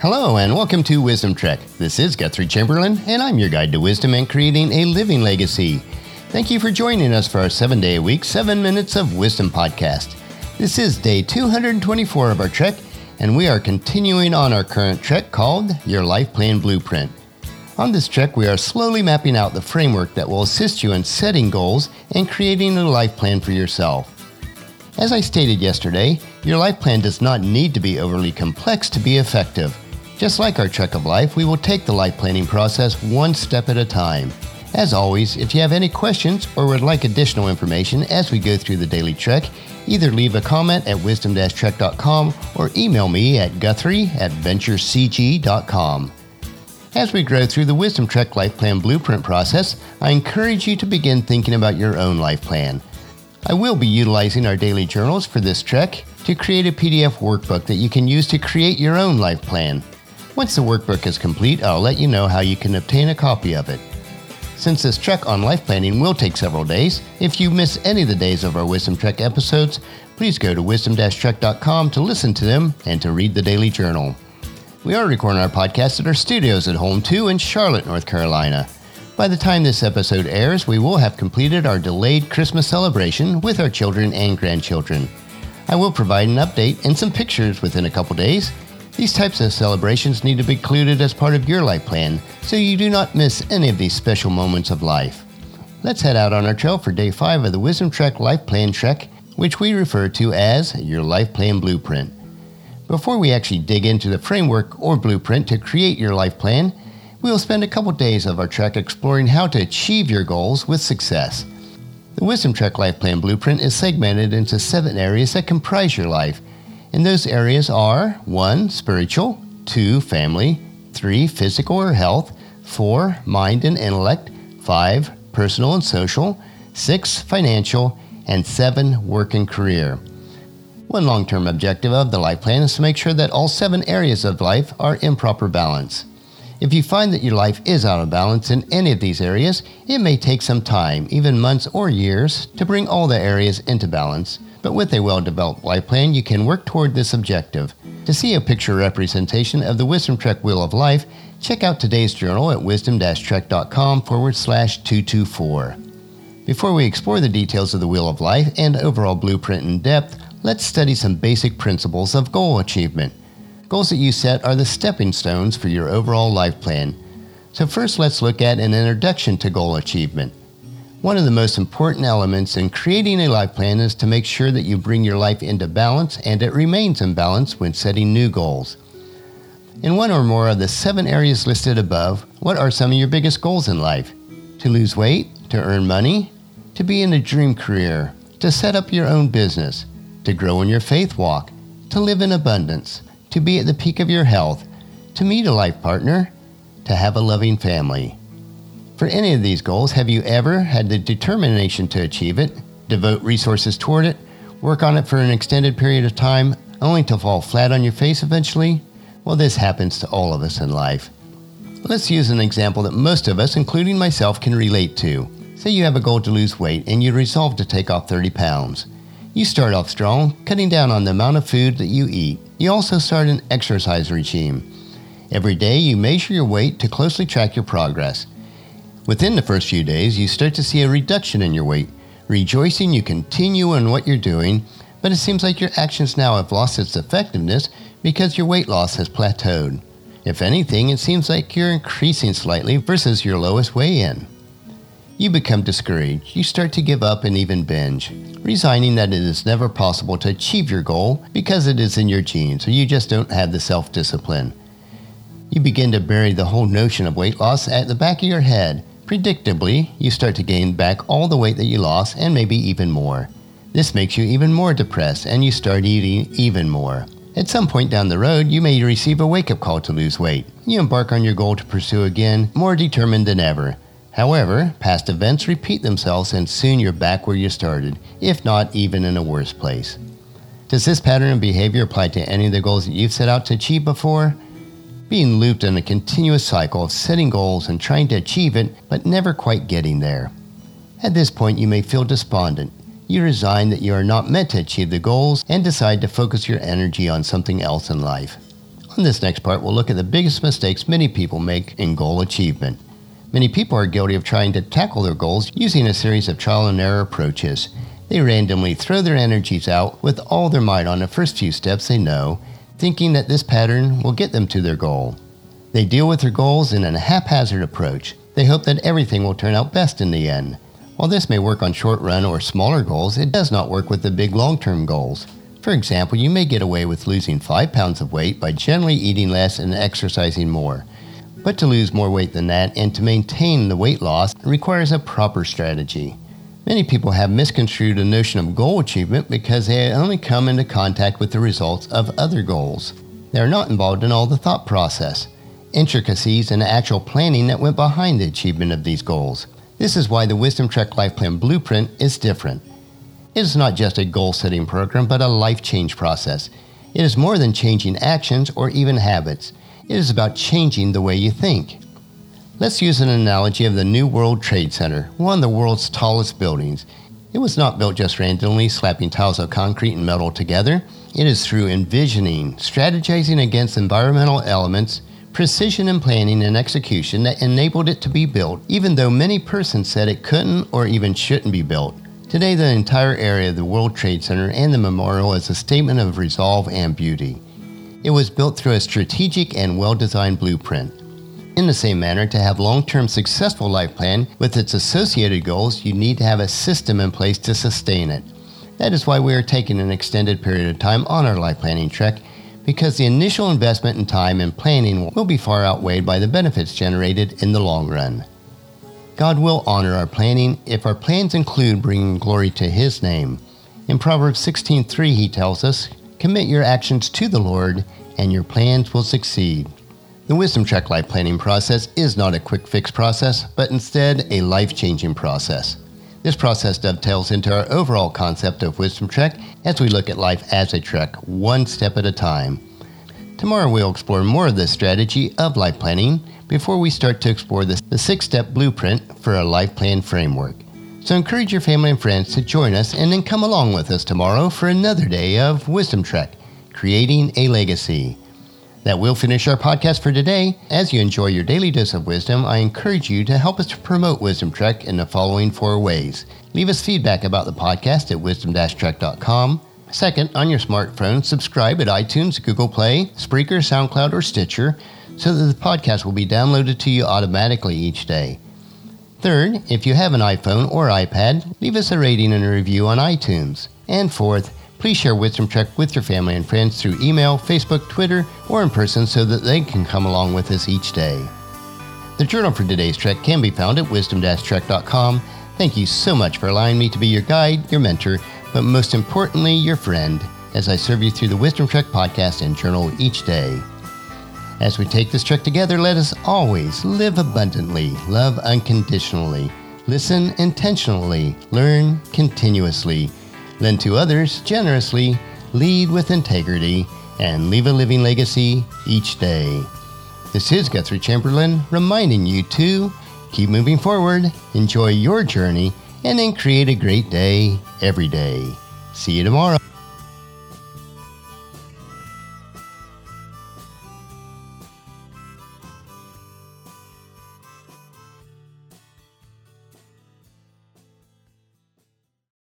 Hello, and welcome to Wisdom Trek. This is Guthrie Chamberlain, and I'm your guide to wisdom and creating a living legacy. Thank you for joining us for our seven day a week, seven minutes of wisdom podcast. This is day 224 of our trek, and we are continuing on our current trek called Your Life Plan Blueprint. On this trek, we are slowly mapping out the framework that will assist you in setting goals and creating a life plan for yourself. As I stated yesterday, your life plan does not need to be overly complex to be effective. Just like our Trek of Life, we will take the life planning process one step at a time. As always, if you have any questions or would like additional information as we go through the daily trek, either leave a comment at wisdom-trek.com or email me at guthrie at venturecg.com. As we grow through the Wisdom Trek Life Plan Blueprint process, I encourage you to begin thinking about your own life plan. I will be utilizing our daily journals for this trek to create a PDF workbook that you can use to create your own life plan. Once the workbook is complete, I'll let you know how you can obtain a copy of it. Since this trek on life planning will take several days, if you miss any of the days of our Wisdom Trek episodes, please go to wisdom-trek.com to listen to them and to read the daily journal. We are recording our podcast at our studios at Home 2 in Charlotte, North Carolina. By the time this episode airs, we will have completed our delayed Christmas celebration with our children and grandchildren. I will provide an update and some pictures within a couple days these types of celebrations need to be included as part of your life plan so you do not miss any of these special moments of life. Let's head out on our trail for day 5 of the Wisdom Trek Life Plan Trek, which we refer to as your Life Plan Blueprint. Before we actually dig into the framework or blueprint to create your life plan, we will spend a couple days of our trek exploring how to achieve your goals with success. The Wisdom Trek Life Plan Blueprint is segmented into seven areas that comprise your life and those areas are 1. Spiritual, 2. Family, 3. Physical or health, 4. Mind and intellect, 5. Personal and social, 6. Financial, and 7. Work and career. One long term objective of the life plan is to make sure that all seven areas of life are in proper balance. If you find that your life is out of balance in any of these areas, it may take some time, even months or years, to bring all the areas into balance. But with a well developed life plan, you can work toward this objective. To see a picture representation of the Wisdom Trek Wheel of Life, check out today's journal at wisdom-trek.com forward slash 224. Before we explore the details of the Wheel of Life and overall blueprint in depth, let's study some basic principles of goal achievement. Goals that you set are the stepping stones for your overall life plan. So, first, let's look at an introduction to goal achievement. One of the most important elements in creating a life plan is to make sure that you bring your life into balance and it remains in balance when setting new goals. In one or more of the seven areas listed above, what are some of your biggest goals in life? To lose weight, to earn money, to be in a dream career, to set up your own business, to grow in your faith walk, to live in abundance, to be at the peak of your health, to meet a life partner, to have a loving family. For any of these goals, have you ever had the determination to achieve it, devote resources toward it, work on it for an extended period of time, only to fall flat on your face eventually? Well, this happens to all of us in life. Let's use an example that most of us, including myself, can relate to. Say you have a goal to lose weight and you resolve to take off 30 pounds. You start off strong, cutting down on the amount of food that you eat. You also start an exercise regime. Every day you measure your weight to closely track your progress. Within the first few days, you start to see a reduction in your weight. Rejoicing, you continue in what you're doing, but it seems like your actions now have lost its effectiveness because your weight loss has plateaued. If anything, it seems like you're increasing slightly versus your lowest weigh in. You become discouraged. You start to give up and even binge, resigning that it is never possible to achieve your goal because it is in your genes or you just don't have the self discipline. You begin to bury the whole notion of weight loss at the back of your head Predictably, you start to gain back all the weight that you lost and maybe even more. This makes you even more depressed and you start eating even more. At some point down the road, you may receive a wake up call to lose weight. You embark on your goal to pursue again, more determined than ever. However, past events repeat themselves and soon you're back where you started, if not even in a worse place. Does this pattern of behavior apply to any of the goals that you've set out to achieve before? Being looped in a continuous cycle of setting goals and trying to achieve it, but never quite getting there. At this point, you may feel despondent. You resign that you are not meant to achieve the goals and decide to focus your energy on something else in life. On this next part, we'll look at the biggest mistakes many people make in goal achievement. Many people are guilty of trying to tackle their goals using a series of trial and error approaches. They randomly throw their energies out with all their might on the first few steps they know, thinking that this pattern will get them to their goal. They deal with their goals in a haphazard approach. They hope that everything will turn out best in the end. While this may work on short run or smaller goals, it does not work with the big long term goals. For example, you may get away with losing 5 pounds of weight by generally eating less and exercising more. But to lose more weight than that and to maintain the weight loss requires a proper strategy. Many people have misconstrued the notion of goal achievement because they only come into contact with the results of other goals. They are not involved in all the thought process, intricacies, and actual planning that went behind the achievement of these goals. This is why the Wisdom Trek Life Plan Blueprint is different. It is not just a goal setting program, but a life change process. It is more than changing actions or even habits, it is about changing the way you think. Let's use an analogy of the New World Trade Center, one of the world's tallest buildings. It was not built just randomly, slapping tiles of concrete and metal together. It is through envisioning, strategizing against environmental elements, precision in planning and execution that enabled it to be built, even though many persons said it couldn't or even shouldn't be built. Today, the entire area of the World Trade Center and the memorial is a statement of resolve and beauty. It was built through a strategic and well designed blueprint. In the same manner, to have long term successful life plan with its associated goals, you need to have a system in place to sustain it. That is why we are taking an extended period of time on our life planning trek, because the initial investment in time and planning will be far outweighed by the benefits generated in the long run. God will honor our planning if our plans include bringing glory to His name. In Proverbs 16:3 he tells us, "Commit your actions to the Lord, and your plans will succeed." The Wisdom Trek life planning process is not a quick fix process, but instead a life-changing process. This process dovetails into our overall concept of Wisdom Trek as we look at life as a trek, one step at a time. Tomorrow we'll explore more of this strategy of life planning before we start to explore the, the six step blueprint for a life plan framework. So encourage your family and friends to join us and then come along with us tomorrow for another day of Wisdom Trek, creating a legacy. That will finish our podcast for today. As you enjoy your daily dose of wisdom, I encourage you to help us to promote Wisdom Trek in the following four ways. Leave us feedback about the podcast at wisdom-trek.com. Second, on your smartphone, subscribe at iTunes, Google Play, Spreaker, SoundCloud, or Stitcher so that the podcast will be downloaded to you automatically each day. Third, if you have an iPhone or iPad, leave us a rating and a review on iTunes. And fourth, please share Wisdom Trek with your family and friends through email, Facebook, Twitter, or in person so that they can come along with us each day. The journal for today's trek can be found at wisdom-trek.com. Thank you so much for allowing me to be your guide, your mentor, but most importantly, your friend, as I serve you through the Wisdom Trek podcast and journal each day. As we take this trek together, let us always live abundantly, love unconditionally, listen intentionally, learn continuously, lend to others generously, lead with integrity, and leave a living legacy each day. This is Guthrie Chamberlain reminding you to keep moving forward, enjoy your journey, and then create a great day every day. See you tomorrow.